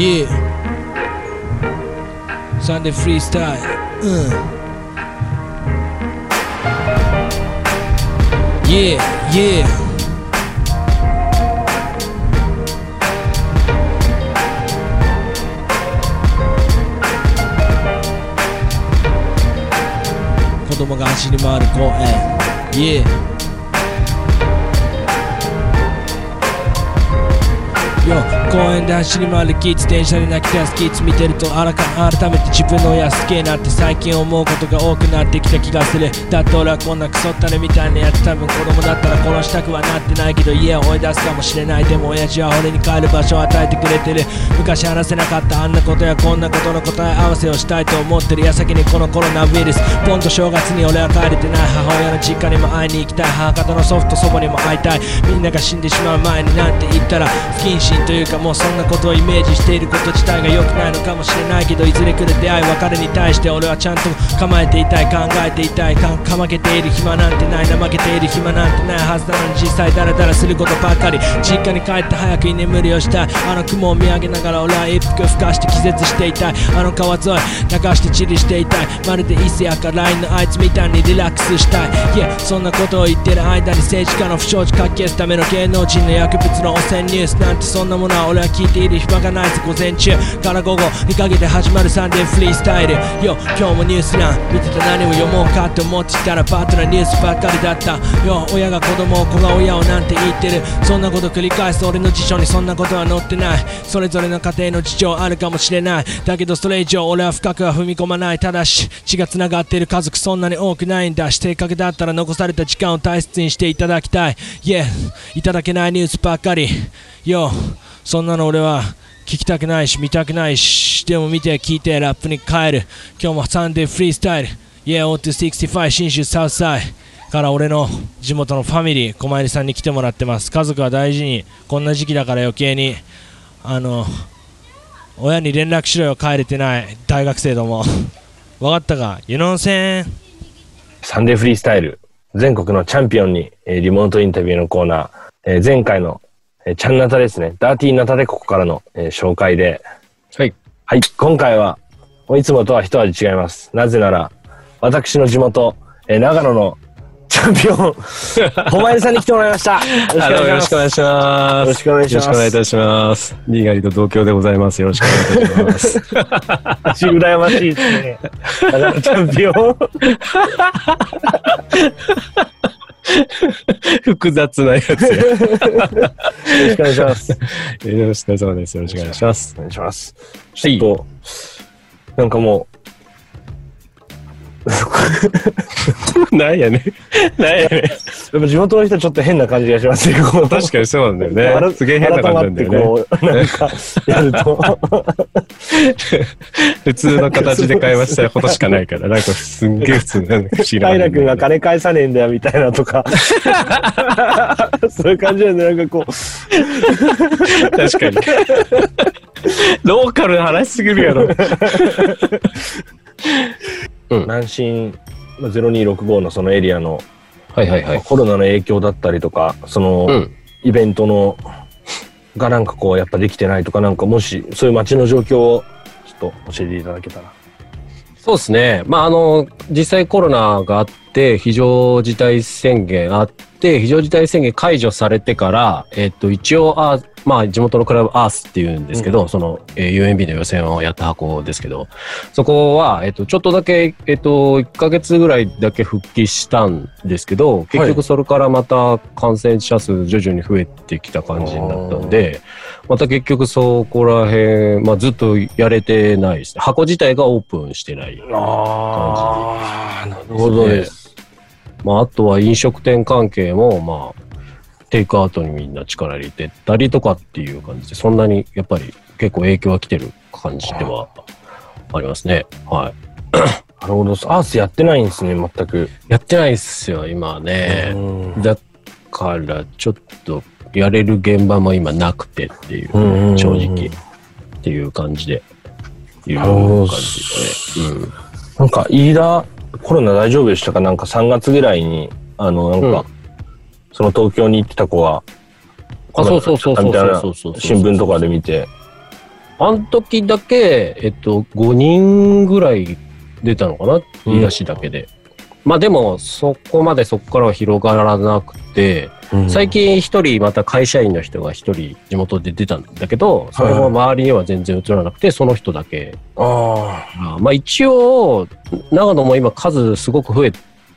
Yeah. サンデーフリースタイルうん Yeah. Yeah 子供が走り回る公園。Yeah よ公園で走り回るキッズ電車で泣き出すキッズ見てるとあらか改めて自分の親好きになって最近思うことが多くなってきた気がする。だって俺はこんなクソったれみたいなやつ多分子供だったら殺したくはなってないけど家を追い出すかもしれないでも親父は俺に帰る場所を与えてくれてる昔話せなかったあんなことやこんなことの答え合わせをしたいと思ってる矢先にこのコロナウイルスポンと正月に俺は帰れてない母親の実家にも会いに行きたい母方の祖父と祖母にも会いたいみんなが死んでしまう前になんて言ったら不謹慎というかもうそんなことをイメージしていること自体が良くないのかもしれないけどいずれ来る出会い別れに対して俺はちゃんと構えていたい考えていたいかかまけている暇なんてない怠けている暇なんてないはずなのに実際ダラダラすることばかり実家に帰って早く居眠りをしたいあの雲を見上げながら俺は一服吹かして気絶していたいあの川沿い流してチリしていたいまるで伊勢やか LINE のあいつみたいにリラックスしたいいやそんなことを言ってる間に政治家の不祥事かき消すための芸能人の薬物の汚染ニュースなんてそそんなものは俺は聞いている暇がないぞ午前中。から午後にかけて始まるサンデーフリースタイル。よ今日もニュース欄見てた何を読もうかって思ってたらバッドなニュースばっかりだった。よ親が子供を子が親をなんて言ってる。そんなこと繰り返す俺の辞書にそんなことは載ってない。それぞれの家庭の事情あるかもしれない。だけどそれ以上俺は深くは踏み込まない。ただし血が繋がっている家族そんなに多くないんだ。し正確だったら残された時間を大切にしていただきたい。Yeah いただけないニュースばっかり。よそんなの俺は聞きたくないし見たくないしでも見て聞いてラップに帰る。今日もサンデーフリースタイル。Yeah O265 新州サウスサイから俺の地元のファミリー小参さんに来てもらってます。家族は大事にこんな時期だから余計にあの親に連絡しろよ帰れてない大学生ども。分かったか？You know what I'm saying? サンデーフリースタイル、全国のチャンピオンに、えーリモートインタビューのコーナー、えー前回の、えーチャンナタですね、ダーティーナタでここからの、えー紹介で、はい。はい、今回は、いつもとは一味違います。なぜなら、私の地元、えー長野のチャンピオン、小林さんに来てもらいました。よろしくお願いします。よろしくお願いしますよろしくお願いいたします。ニーガリと同郷でございます。よろしくお願いいたします。足羨ましいですね。長野チャンピオン。複雑なやつや。よろしくお願いします。よろしくお願いします。よろしくお願いします。お願いします。はいちょっと、なんかも なんやね。なんやね。う、やっぱ地元の人はちょっと変な感じがしますね。確かにそうなんだよね。すげえ変な感じなんだよね。なんか、やると。普通の形で会話したことしかないから、なんかすんげえ普通なんだ不思議な平君が金返さねえんだよ、みたいなとか。そういう感じなんで、なんかこう、確かに。ローカルな話すぎるやろ。南進まあ0265のそのエリアのはいはいはい。コロナの影響だったりとか、その、うん。イベントの、がなんかこう、やっぱできてないとか、なんかもし、そういう街の状況を、ちょっと教えていただけたら。そうですね。まあ、あの、実際コロナがあって、非常事態宣言あって、非常事態宣言解除されてから、えっと、一応、あまあ、地元のクラブアースっていうんですけど、うんその、えー UMB の予選をやった箱ですけど、そこは、えっと、ちょっとだけ、えっと、1ヶ月ぐらいだけ復帰したんですけど、結局それからまた感染者数徐々に増えてきた感じになったんで、また結局そこら辺、まあ、ずっとやれてないですね。箱自体がオープンしてない。ああ、なるほどです。まあ、あとは飲食店関係も、まあ、テイクアウトにみんな力入れてたりとかっていう感じで、そんなにやっぱり結構影響が来てる感じではありますね。はい。なるほど。アースやってないんですね、全く。やってないっすよ、今はね。うんだから、ちょっと、やれる現場も今なくてっていう、う正直。っていう感じで。いう感じですね。うん。なんか、飯田、コロナ大丈夫でしたか？なんか3月ぐらいに、あの、なんか、うんその東京に行ってた子が、あ、そうそうそうそうそうそう。新聞とかで見て、あの時だけ、えっと、5人ぐらい出たのかな？言い出しだけで。まあでも、そこまでそこからは広がらなくて、最近一人また会社員の人が一人地元で出たんだけど、それも周りには全然映らなくて、その人だけ。ああまあ一応、長野も今数すごく増え、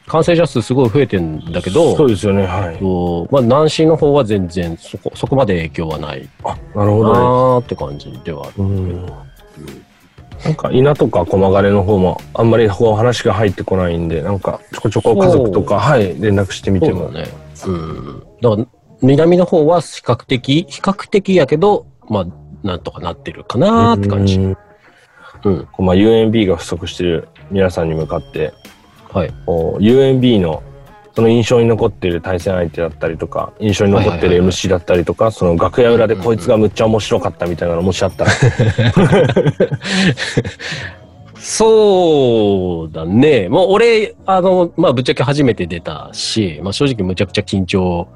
感染者数すごい増えてんだけあ。ど、そうですよね。はい。とまあ南市の方は全然そこ、そこまで影響はないあ、なるほなどね。ーって感じではある。うんなんか稲とか駒ヶ根の方もあんまりこう話が入ってこないんでなんかちょこちょこ家族とかはい連絡してみてもそうだね。うん。だから、南の方は比較的、比較的やけど、まあ、なんとかなってるかなーって感じ。うんうん。まあ UNB が不足してる皆さんに向かってはい。こう UNB のその印象に残っている対戦相手だったりとか印象に残ってる MC だったりとかその楽屋裏でこいつがむっちゃ面白かったみたいなのもしあったら そうだね。もう俺、あの、まあ、ぶっちゃけ初めて出たし、まあ、正直むちゃくちゃ緊張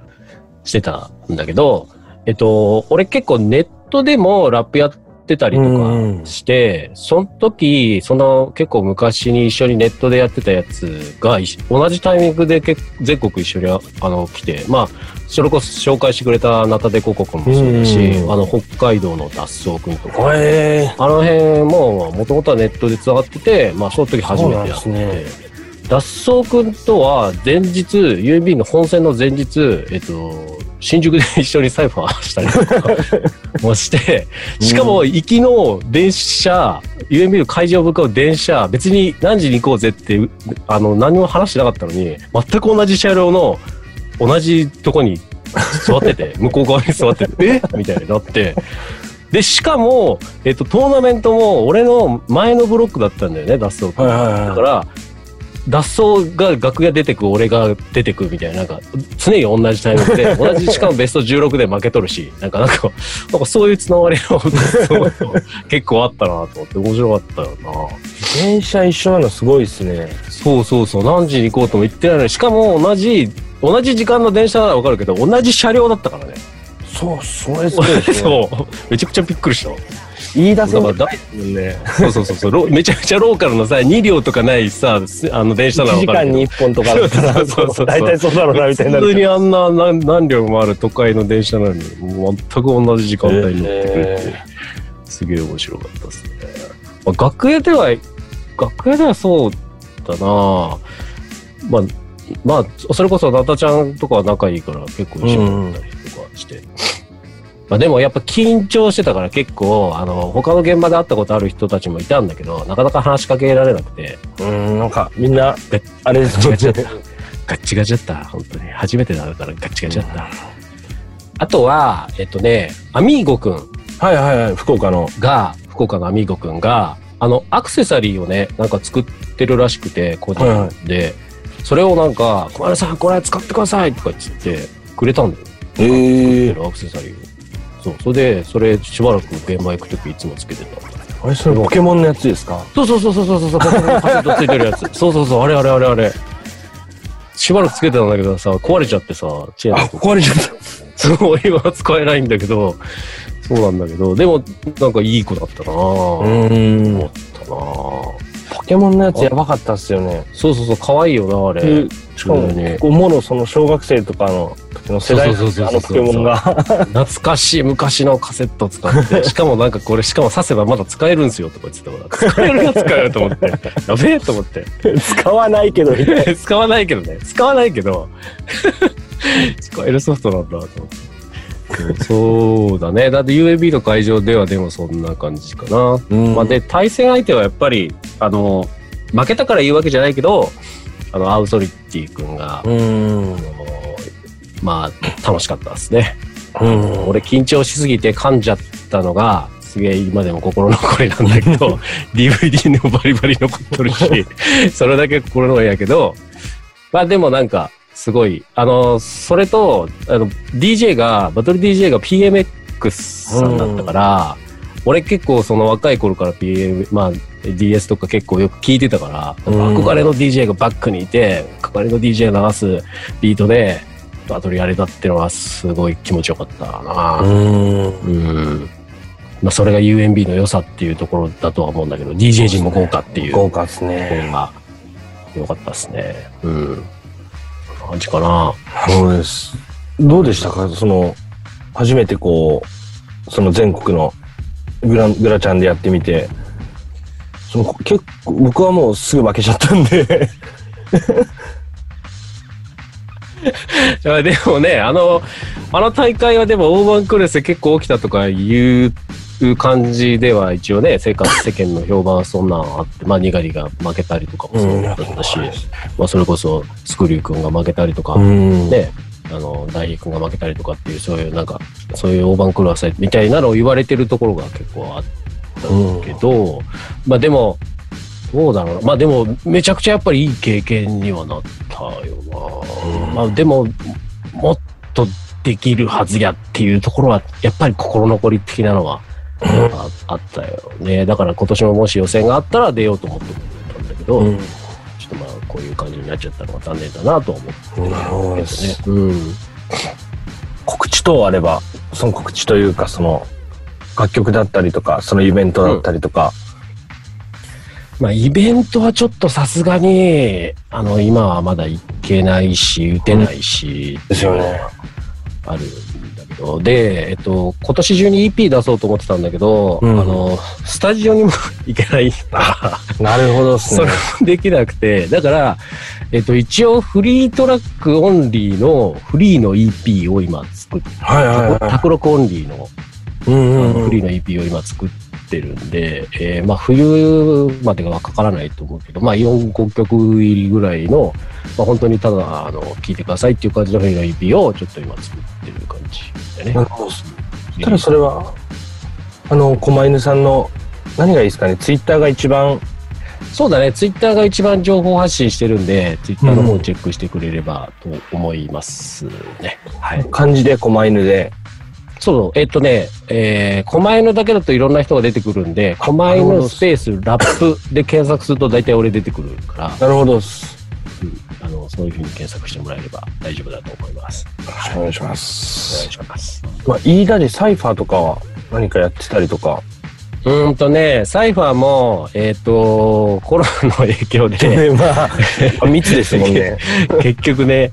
してたんだけど、えっと、俺結構ネットでもラップやってたりとうんかして、その時、その結構昔に一緒にネットでやってたやつが同じタイミングでけ全国一緒にああの来て、まあ、それこそ紹介してくれたナタデココ君もそうだし、うんあの、北海道の脱走君とか、えあの辺も、もともとはネットで繋がってて、まあ、その時初めてやって、脱走くんとは前日、UMB の本戦の前日、えっと、新宿で一緒にサイファーしたりとか もして、しかも行きの電車、UMB の会場向かう電車、別に何時に行こうぜって、あの、何も話してなかったのに、全く同じ車両の同じとこに座ってて、向こう側に座ってて、え？みたいになって、で、しかも、えっと、トーナメントも俺の前のブロックだったんだよね、脱走君。はいはいはい。だから、脱走が楽屋出てく、俺が出てくみたいな、なんか、常に同じタイミングで、同じ、しかもベスト16で負けとるし、なんか、なんか、なんかそういうつながりの結構あったなと思って、面白かったよな。電車一緒なのすごいですねそうそうそう、何時に行こうとも言ってないのに、しかも同じ、同じ時間の電車ならわかるけど、同じ車両だったからね。そうそれすね そう。めちゃくちゃびっくりした。言い出せない。ね。そうそうそうそう。ロ、めちゃくちゃローカルのさ、2両とかないさ、あの電車なら1時間に1本とかだったら そうそう大体そうだろうなみたいになる普通にあんな何何両もある都会の電車なのに、全く同じ時間帯に乗ってくれて、えすげえ面白かったですね。まあ、学園では、学園ではそうだな。まあ、まあ、それこそナタちゃんとかは仲いいから結構一緒になったりとかして。まあでもやっぱ緊張してたから結構、あの、他の現場で会ったことある人たちもいたんだけど、なかなか話しかけられなくて、うんなんかみんなあれですねガチガチだった。ガッチガチだった。本当に。初めてだからガッチガチだった。あとは、えっとね、アミーゴくんはいはいはい福岡のが、福岡のアミーゴくんが、あの、アクセサリーをね、なんか作ってるらしくて、個人はいはで、それをなんか、小丸さん、これ使ってくださいとか言ってくれたんだよ。ええアクセサリーを。そう、それで、それしばらく現場行くときいつもつけてた。あれそれポケモンのやつですか？そうそうそうそうそうそう、ポケモンのカセットついてるやつ。そうそうそう、あれあれあれあれ。しばらくつけてたんだけどさ、壊れちゃってさ、チェーンあ壊れちゃったそう、今は使えないんだけど、そうなんだけど、でも、なんかいい子だったなぁ。うん思ったなぁ。ポケモンのやつやばかったっすよね。そうそうそう、可愛いよな、あれ。でしかも結構もろその小学生とかの時の世代のポケモンが。懐かしい昔のカセット使って、しかもなんかこれ、しかも挿せばまだ使えるんすよとか言ってたから、使えるやつかよと思って、やべえと思って。使わないけどみたいな使わないけどね。使わないけど、使えるソフトなんだと思って。そうだね。だって UAB の会場ではでもそんな感じかな。うんまあ、で、対戦相手はやっぱり、あの、負けたから言うわけじゃないけど、あの、アウソリティ君が、うんまあ、楽しかったですね。うん俺緊張しすぎて噛んじゃったのが、すげえ今でも心残りなんだけど、DVD にもバリバリ残っとるし、それだけ心残りやけど、まあでもなんか、すごい、あの、それと、あの、DJ が、バトル DJ が PMX さんだったから、俺結構その若い頃から PM、まあ DS とか結構よく聞いてたから、うん憧れの DJ がバックにいて、憧れの DJ が流すビートで、バトルやれたってのはすごい気持ちよかったな。うんうん。まあ、それが UMB の良さっていうところだとは思うんだけど、DJ 陣も豪華っていう。豪華ですこね。れが良かったですね。うん。感じかな。そうです。どうでしたか？その、初めてこう、その全国のグラングラちゃんでやってみて、その結構、僕はもうすぐ負けちゃったんで、でもね、あの、あの大会はでも大盤クレスで結構起きたとかいう感じでは一応ね、世界世間の評判はそんなんあって、まあ、にがりが負けたりとかもそうだったし、まあ、それこそスクリュー君が負けたりとか、ん。ね、あの、大輝君が負けたりとかっていう、そういうなんか、そういう大盤クラスみたいなのを言われてるところが結構あったんだけど、まあでも、どうだろうな。まあでも、めちゃくちゃやっぱりいい経験にはなったよな。まあでも、もっとできるはずやっていうところは、やっぱり心残り的なのはああったよね。だから今年ももし予選があったら出ようと思ってたんだけど、うん。ちょっとまあこういう感じになっちゃったのは残念だなとは思ってなるほどでねす。。うん。告知等あれば、その告知というか、その、楽曲だったりとか、そのイベントだったりとか、まあ、イベントはちょっとさすがに、あの、今はまだ行けないし、打てないし、ですよね。あるで、えっと、今年中に EP 出そうと思ってたんだけど、うんあの、スタジオにも 行けないから、なるほどですそれねも。できなくて、だから、えっと、一応フリートラックオンリーの、フリーの EP を今作って、はいはいはい。卓録オンリーのうんうんうんフリーの EP を今作ってるんで、えーまあ冬まではかからないと思うけど、まあ4、5曲入りぐらいの、まあ本当にただ、あの、聴いてくださいっていう感じのフリーの EP をちょっと今作ってる感じだねな。るほど。ただそれは、あの、狛犬さんの、何がいいですかね、ツイッターが一番、そうだね、ツイッターが一番情報発信してるんで、ツイッターの方をチェックしてくれればと思いますね。はい。漢字で狛犬で、そう、えっとね、えー、狛犬だけだといろんな人が出てくるんで、狛犬スペースラップで検索すると大体俺出てくるから、なるほど。うんあの、そういうふうに検索してもらえれば大丈夫だと思います。よろしくお願いしまお願すい。します。まあ、飯田でサイファーとかは何かやってたりとか。うーんとね、サイファーも、えっ、と、コロナの影響で、で、まあ、密ですもんね。結局ね、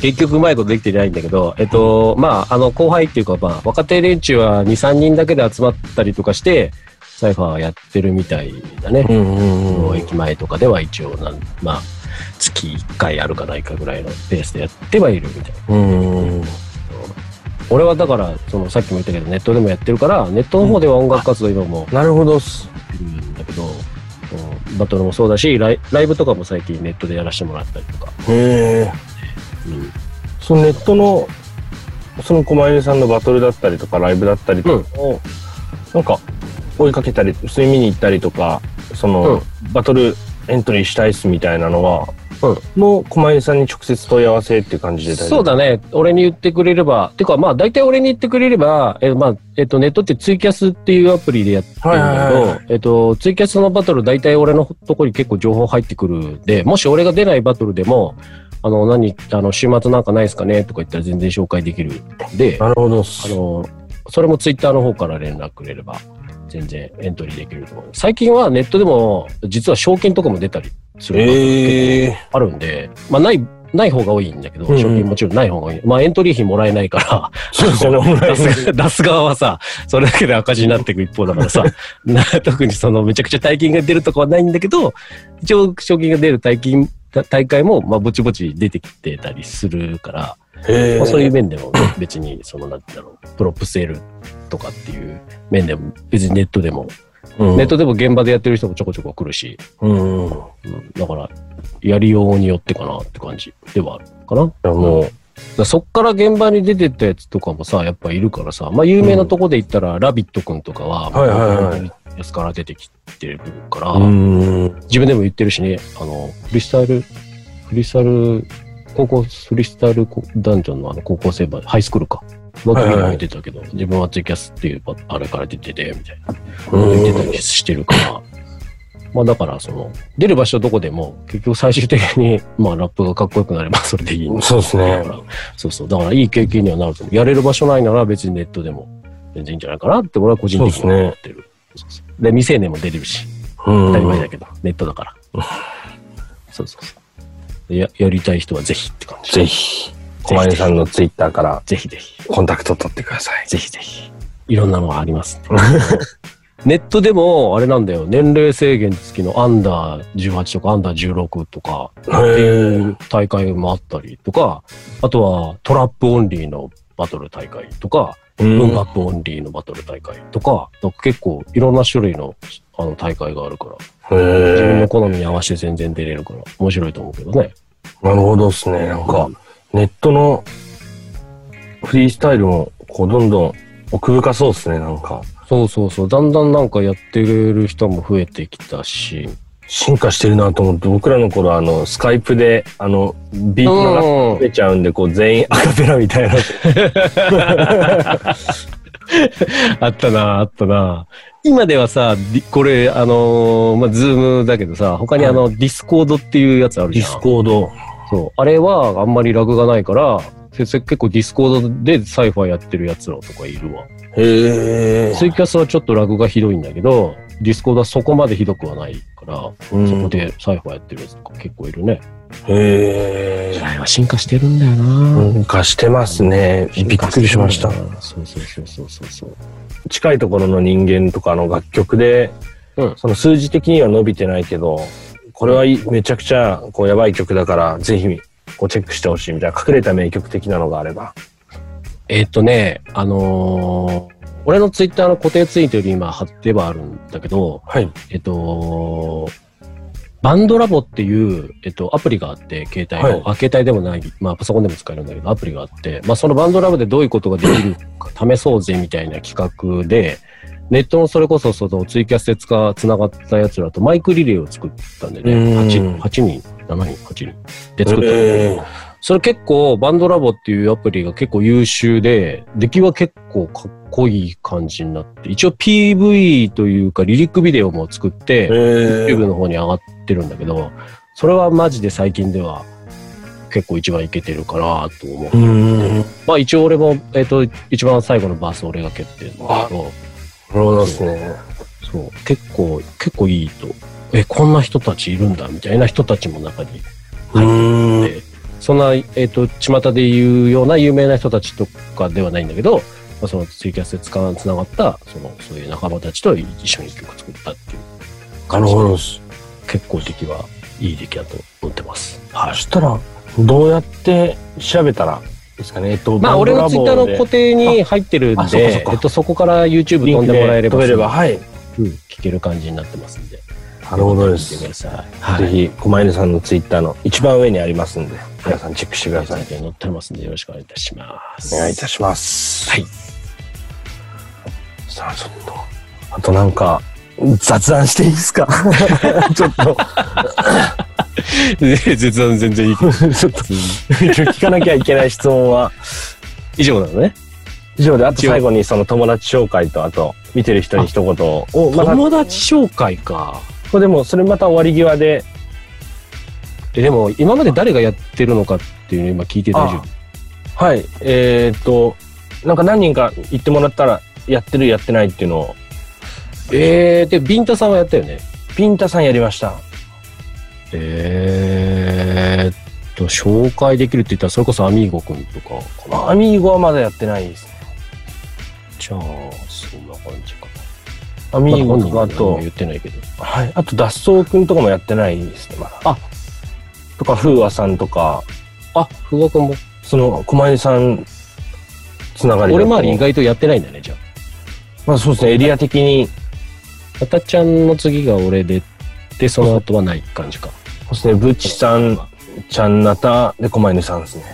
結局うまいことできてないんだけど、えっと、まあ、あの、後輩っていうか、まあ、若手連中は2、3人だけで集まったりとかして、サイファーはやってるみたいだね。うんうんうん。駅前とかでは一応なん、まあ、月1回あるかないかぐらいのペースでやってはいるみたいな。うんうん。俺はだから、そのさっきも言ったけど、ネットでもやってるから、ネットの方では音楽活動今もなるほどっす。やってるんだけど、うんバトルもそうだしライ、ライブとかも最近ネットでやらせてもらったりとか。へえ。うん。そのネットの、その狛犬さんのバトルだったりとか、ライブだったりとかを、なんか、追いかけたり、普通に見に行ったりとか、その、バトルエントリーしたいっすみたいなのは、もう狛犬さんに直接問い合わせっていう感じでそうだね。俺に言ってくれれば、てかまあ大体俺に言ってくれれば、えまあ、えっとネットってツイキャスっていうアプリでやってるんだけど、はいはいはい。えっとツイキャスのバトル大体俺のとこに結構情報入ってくるんで、もし俺が出ないバトルでも、あの、何、あの、週末なんかないですかね？とか言ったら全然紹介できるんで、なるほどっあす。の、それもツイッターの方から連絡くれれば、全然エントリーできると思う。最近はネットでも、実は賞金とかも出たりするのがええあるんで、まあ、ない、ない方が多いんだけど、賞金もちろんない方が多い。まあ、エントリー費もらえないから、出す側はさ、それだけで赤字になっていく一方だからさ、な 特にそのめちゃくちゃ大金が出るとかはないんだけど、一応賞金が出る大金、大会も、まあ、ぼちぼち出てきてたりするから、まあ、そういう面でも、ね、別に、その、なんだろう、プロップセールとかっていう面でも、別にネットでも、うんネットでも現場でやってる人もちょこちょこ来るし、うん。だから、やりようによってかなって感じではあるかな。やもう、そっから現場に出てったやつとかもさ、やっぱいるからさ、まあ有名なとこで言ったら、ラビットくんとかは、はいはいはいやつから出てきてるから、うん。自分でも言ってるしね、あの、フリースタイル、フリースタイル、高校、フリースタイルダンジョンのあの高校生バハイスクールか。の時にも言ってたけど、自分はツイキャスっていうあれから出てて、みたいな。言ってたりしてるから。まあだから、その、出る場所どこでも、結局最終的に、まあラップがかっこよくなればそれでいいそうですねそうそう。だからいい経験にはなると思う。やれる場所ないなら別にネットでも全然いいんじゃないかなって俺は個人的には思ってる。そうそうで未成年も出れるし、うん当たり前だけど、ネットだから。そうそうそう。や、やりたい人はぜひって感じ。ぜひ、小金さんのツイッターからぜひぜひ。コンタクト取ってください。ぜひぜひ。いろんなのがありますんで。ネットでも、あれなんだよ、年齢制限付きのアンダー18とかアンダー16とかっていう大会もあったりとか、あとはトラップオンリーのバトル大会とか、うん文学オンリーのバトル大会とか、結構いろんな種類のあの大会があるから、へ自分のえ。好みに合わせて全然出れるから面白いと思うけどね。なるほどですね。なんか、ネットのフリースタイルも、こう、どんどん奥深そうですね、なんか。そうそうそう。だんだんなんかやってる人も増えてきたし。進化してるなと思って、僕らの頃、あの、スカイプで、あの、ビート増えちゃうんで、こう、全員アカペラみたいな。あったな、あったな。今ではさ、これ、あのーまあ、ズームだけどさ、他にあの、ディスコードっていうやつあるじゃん。ディスコード。そう。あれはあんまりラグがないから、結構ディスコードでサイファーやってるやつらとかいるわ。へえ。ツイキャスはちょっとラグがひどいんだけど、ディスコードはそこまでひどくはないから、うんそこでサイファーやってるやつとか結構いるね。へえ。時代は進化してるんだよな。なんかしてますね。びっくりしました。そうそうそうそうそうそう。近いところの人間とかの楽曲で、うんその数字的には伸びてないけど、これはいめちゃくちゃこうやばい曲だから、ぜひこうチェックしてほしいみたいな隠れた名曲的なのがあれば。えーっとね、あのー俺のツイッターの固定ツイートより今貼ってはあるんだけど、はい。えっと、バンドラボっていう、えっと、アプリがあって、携帯の、はい。あ、携帯でもない、まあ、パソコンでも使えるんだけど、アプリがあって、まあ、そのバンドラボでどういうことができるか試そうぜみたいな企画で、ネットのそれこそそのツイキャスでつか、つながったやつらとマイクリレーを作ったんでね、うん。8、8人、7人、8人で作ったんだけどえーそれ結構、バンドラボっていうアプリが結構優秀で、出来は結構かっこいい感じになって、一応 PV というかリリックビデオも作って、え YouTube ーの方に上がってるんだけど、それはマジで最近では結構一番いけてるかなと思う。うまあ一応俺も、えっ、と、一番最後のバース俺が蹴ってるんだけど、るほどですね。そう、結構、結構いいと、え、こんな人たちいるんだみたいな人たちも中にうん。で、そんな、えっ、と、巷で言うような有名な人たちとかではないんだけど、まあ、そのツイキャスでつかつながった、その、そういう仲間たちと一緒に曲作ったっていうな感じ。結構出来はいい出来だと思ってます。はいそ。したら、どうやって調べたらですかね？えっと、まあ、俺のツイッターの固定定に入ってるんで、かえっと、そこから YouTube 飛んでもらえれば、飛べれば、はい。うん聞ける感じになってますんで。なるほどです。見てくぜださい。はい。ひ、狛犬さんのツイッターの一番上にありますんで、皆さんチェックしてください。載ってますんで、よろしくお願いいたします。お願いいたします。はい。さあ、ちょっと、あとなんか、雑談していいですか？ちょっと、絶談全然いいけど。ちょっと、聞かなきゃいけない質問は以上なのね。以上で、あと最後にその友達紹介と、あと、見てる人に一言を、友達紹介か。れでも、それまた終わり際で、え、でも、今まで誰がやってるのかっていうの今聞いて大丈夫？はい、えーっと、なんか何人か言ってもらったら、やってるやってないっていうのを、えー、で、ビンタさんはやったよね？ピンタさんやりました。えーっと、紹介できるって言ったら、それこそアミーゴくんとかかな？アミーゴはまだやってないですね。じゃあ、そんな感じかアな。ミーゴとか、あと、言ってないけど。はい。あと、脱走くんとかもやってないですね、まだ。あとか、風和さんとか、あ、ふわくんも。その、狛江さん、つながり俺周り意外とやってないんだね、じゃあ。まあそうですね、エリア的に、あたちゃんの次が俺で、で、その後はない感じか。そうですね、ブチさん、ちゃんなた、で、狛江さんですね。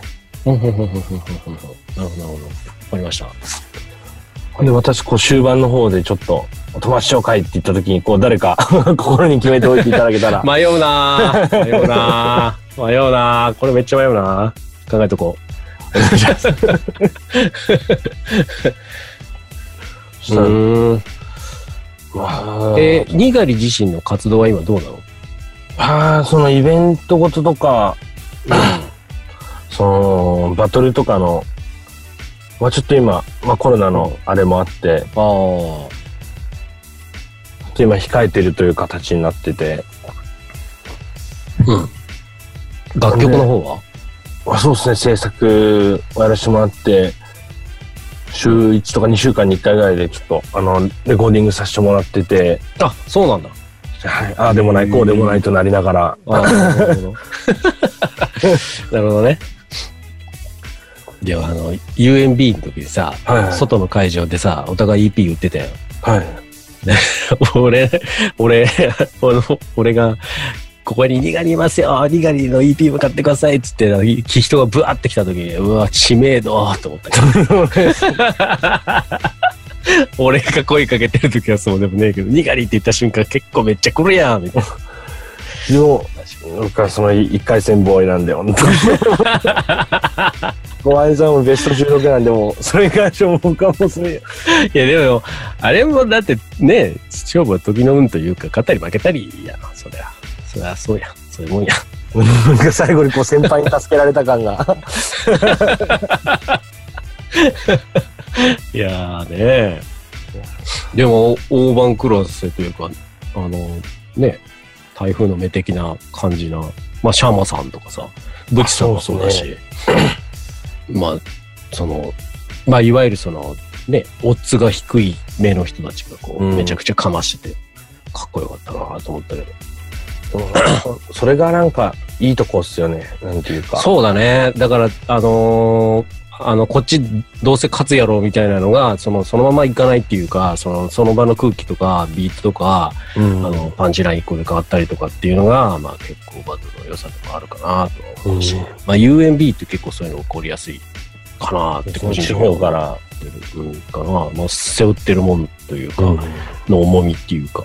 ふんふんふんふんふんふんふんなるほど、なるほど。わかりました。で、私、こう、終盤の方でちょっと、お友達紹介って言った時に、こう、誰か、心に決めておいていただけたら。迷うなぁ。迷うなぁ。迷うなぁ。これめっちゃ迷うなぁ。考えとこう。お願いします。そしたらーん。まあえー、にがり自身の活動は今どうなの？ああ、そのイベントごととか、その、バトルとかのまあちょっと今、まあコロナのあれもあって、ああ。今控えてるという形になってて、うん。楽曲の方は？まあそうですね、制作をやらせてもらって、週1とか2週間に1回ぐらいでちょっと、あの、レコーディングさせてもらってて、あ、そうなんだ。はい、ああでもない、こうでもないとなりながら、なるほど。なるほどね。では、あの、UMB の時にさ、はいはい外の会場でさ、お互い EP 売ってたよ。はい。俺、俺、俺俺が、ここにニガリいますよニガリの EP も買ってくださいっつって、人がブワーって来た時に、うわ、知名度と思った。俺が声かけてる時はそうでもねえけど、ニガリって言った瞬間結構めっちゃ来るやんみたいな。でも、僕はその1回戦ボーイなんで、本当に。ご愛さんもベスト16なんで、もう、それからしょ僕はもうそれ、いやでも、あれもだってね、勝負は時の運というか、勝ったり負けたりやな、そりゃ。そりゃそうや。そういうもんや。なんか最後にこう先輩に助けられた感が。いやーねでも、大番クラスというか、あの、ね、台風の目的な感じな、まあ、シャーマさんとかさ、ブチさんもそうだし、まあ、その、まあ、いわゆるその、ね、オッズが低い目の人たちがこう、うんめちゃくちゃかましてて、かっこよかったなと思ったけど。それがなんか、いいとこっすよね。なんていうか。そうだね。だから、あのーあの、こっちどうせ勝つやろうみたいなのが、その、そのままいかないっていうか、その、その場の空気とか、ビートとか、うん。あの、パンチライン1個で変わったりとかっていうのが、まあ結構バトルの良さとかあるかなと思うし、うんまあ UMB って結構そういうの起こりやすいかなって個人的地にから。うん、かな。まあ背負ってるもんというか、うんの重みっていうか。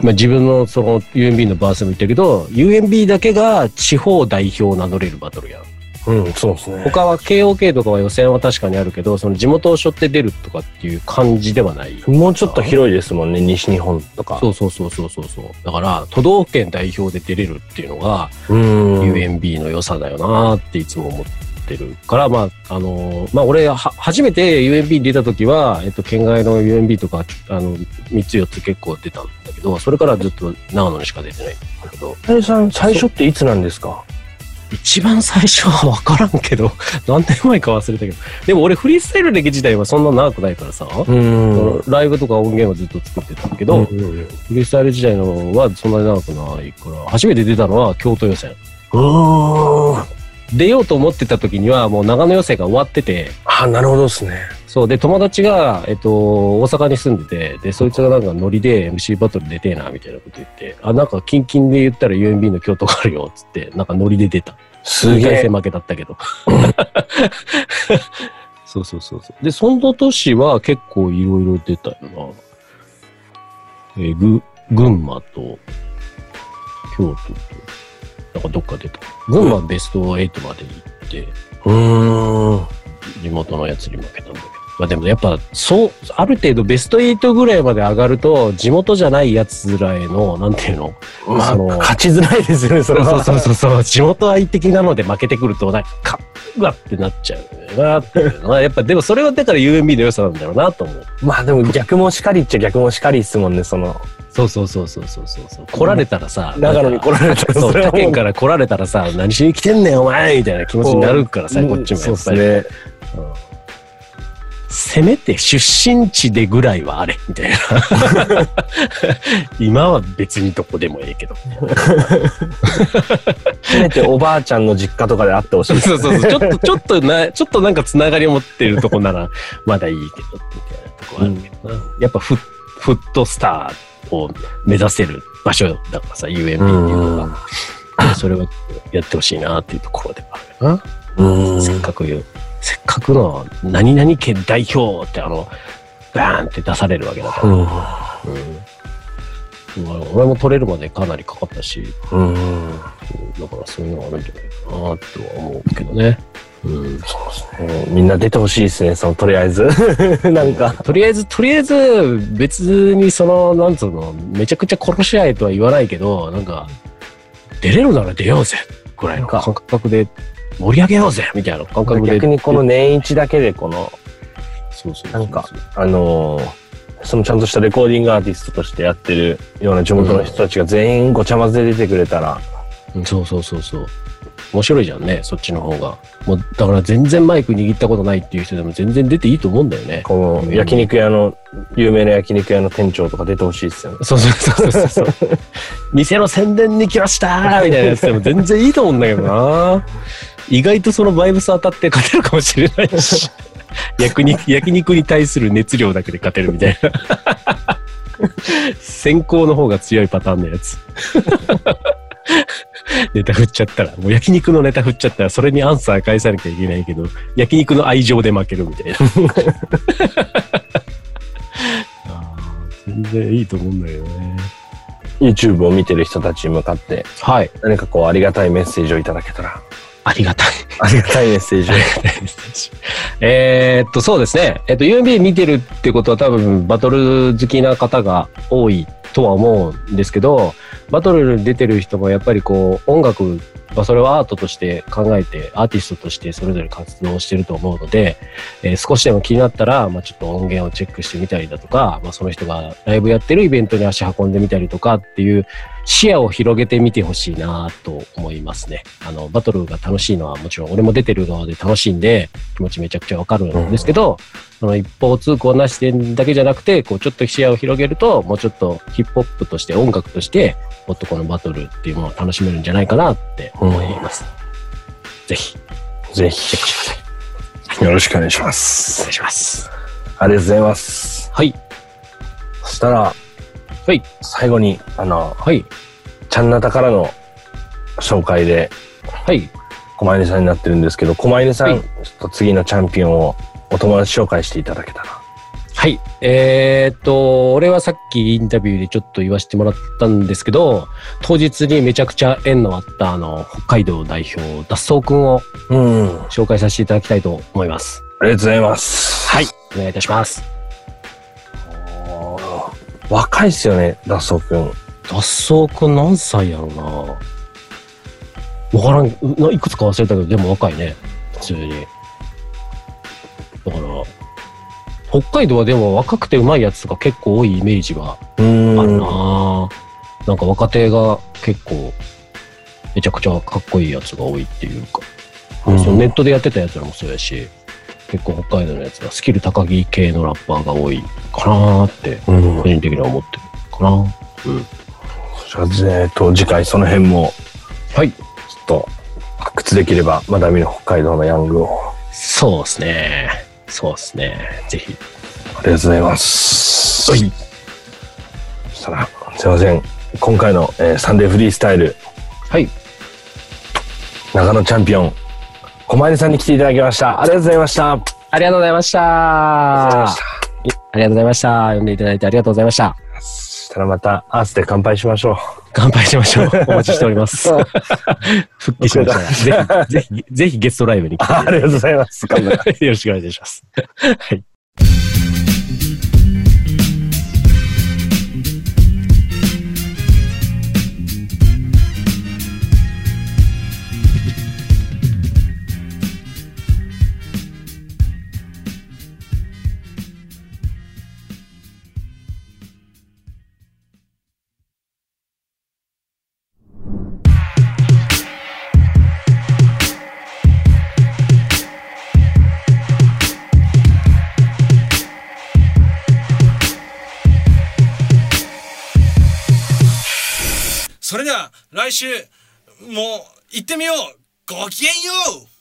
まあ自分のその UMB のバースも言ったけど、UMB だけが地方代表を名乗れるバトルやん。うん、そうですね。他は KOK とかは予選は確かにあるけど、その地元を背負って出るとかっていう感じではない。もうちょっと広いですもんね、西日本とか。そうそうそうそうそうそう。だから、都道府県代表で出れるっていうのが、うん。UMB の良さだよなっていつも思ってるから、まあ、あのーまあ、俺は、初めて UMB に出た時は、えっと、県外の UMB とか、あの、3つ4つ結構出たんだけど、それからずっと長野にしか出てないんだけど、林さん、最初っていつなんですか？一番最初は分からんけど、何年前か忘れたけど、でも俺フリースタイル歴自体はそんな長くないからさ、うん。ライブとか音源はずっと作ってたけど、フリースタイル時代のはそんなに長くないから、初めて出たのは京都予選。うん。出ようと思ってた時にはもう長野予選が終わってて、あ、なるほどですね。そう、で、友達が、えっと、大阪に住んでて、で、そいつがなんかノリで MC バトル出てえな、みたいなこと言って、あ、なんかキンキンで言ったら UMB の京都があるよ、つって、なんかノリで出た。す2回げえ戦。負けだったけど。そうそうそうそう。で、その年は結構いろいろ出たよな。えーぐ、群馬と、京都と、なんかどっか出た。群馬ベスト8まで行って、うん。地元のやつに負けたんだけど。まあでもやっぱ、そう、ある程度ベスト8ぐらいまで上がると、地元じゃないやつらへの、なんていうの？まあ、その勝ちづらいですよね、それは。そうそうそうそう、地元愛的なので負けてくると、なんか、うわってなっちゃうなっていうのは、やっぱでもそれはだから UMB の良さなんだろうなと思う。まあでも逆もしかりっちゃ逆もしかりっすもんね、その。そうそうそうそうそうそうそう。来られたらさ、長野に来られたら他県から来られたらさ、何しに来てんねんお前みたいな気持ちになるからさ、うんこっちもやっぱり。ね。せせめて出身地でぐらいはあれみたいな。今は別にどこでもええけど。めておばあちゃんの実家とかで会ってほしい。そうそうそう。ちょっと、ちょっとな、ちょっとなんかつながりを持ってるとこなら、まだいいけど、みたいなとこあるけどな。やっぱフッ、フットスターを目指せる場所だからさ、UMB っていうのが。それをやってほしいなっていうところではあるな。うん。せっかく言う、せっかくの何々県代表ってあの、バーンって出されるわけだから。うん。うん。俺も取れるまでかなりかかったし、うん。だからそういうのがあるんじゃないかなとは思うけどね。うん。うんみんな出てほしいですね、その、とりあえず。なんか。とりあえず、とりあえず、別にその、なんつうの、めちゃくちゃ殺し合いとは言わないけど、なんか、出れるなら出ようぜぐらいの感覚で盛り上げようぜみたいな感覚で。逆にこの年一だけでこの、そうそうなんか、あのーそのちゃんとしたレコーディングアーティストとしてやってるような地元の人たちが全員ごちゃ混ぜで出てくれたら、うんそうそうそうそう。面白いじゃんね、そっちの方が。もう、だから全然マイク握ったことないっていう人でも全然出ていいと思うんだよね。この焼肉屋の、有名な焼肉屋の店長とか出てほしいですよね。そうそうそうそうそう。店の宣伝に来ましたーみたいなやつでも全然いいと思うんだけどな。意外とそのバイブス当たって勝てるかもしれないし。焼肉、焼肉に対する熱量だけで勝てるみたいな。先行の方が強いパターンのやつ。ネタ振っちゃったら、もう焼肉のネタ振っちゃったら、それにアンサー返さなきゃいけないけど、焼肉の愛情で負けるみたいな。あー全然いいと思うんだけどね。YouTube を見てる人たちに向かってはい。何かこうありがたいメッセージをいただけたら。ありがたい。ありがたいメッセージを。えーっと、そうですね。えっと、UMB 見てるってことは多分バトル好きな方が多いとは思うんですけど、バトルに出てる人もやっぱりこう、音楽、まあ、それはアートとして考えて、アーティストとしてそれぞれ活動してると思うので、えー少しでも気になったら、まあ、ちょっと音源をチェックしてみたりだとか、まあ、その人がライブやってるイベントに足運んでみたりとかっていう視野を広げてみてほしいなと思いますね。あの、バトルが楽しいのはもちろん俺も出てる側で楽しいんで、気持ちめちゃくちゃわかるんですけど、その一方通行なしでだけじゃなくて、こうちょっと視野を広げると、もうちょっとヒップホップとして音楽として、もっとこのバトルっていうものを楽しめるんじゃないかなって思います。ぜひ、ぜチェックひ、してください。よろしくお願いしまお願す。いします。ありがとうございます。はい。そしたら、はい。最後に、あの、はい。ちゃんなたからの紹介で、はい。狛犬さんになってるんですけど、狛犬さん、はいちょっと次のチャンピオンをお友達紹介していただけたら。はい。えーっと、俺はさっきインタビューでちょっと言わせてもらったんですけど、当日にめちゃくちゃ縁のあった、あの、北海道代表、脱走くんをうん。あ紹介させていただきたいと思います。りがとうございます。はい。お願いいたします。若いっすよね、脱走くん。脱走くん何歳やろなわからん、いくつか忘れたけど、でも若いね。普通に。だから、北海道はでも若くてうまいやつとか結構多いイメージはうあるん。な、なんか若手が結構めちゃくちゃかっこいいやつが多いっていうか、うんそのネットでやってたやつらもそうやし結構北海道のやつがスキル高木系のラッパーが多いかなーってうん。個。人的には思ってるかな。うん。じゃあ、えっと、次回その辺も、はい。ちょっと、発掘できれば、まだ見ぬ北海道のヤングを。そうですね。そうですね。ぜひ。ありがとうございます。はい。そしたら、すいません。今回の、えーサンデーフリースタイル、はい。長野チャンピオン、狛犬さんに来ていただきました。ありがとうございました。ありがとうございましたございました。ありがとうございました読んでいただいてありがとうございましたそしたらまた、アースで乾杯しましょう。乾杯しましょう お待ちしております復帰しましたらぜひぜひぜひゲストライブに来てありがとうございます。よろしくお願いします。はい。来週もう行ってみよう。ごきげんよう。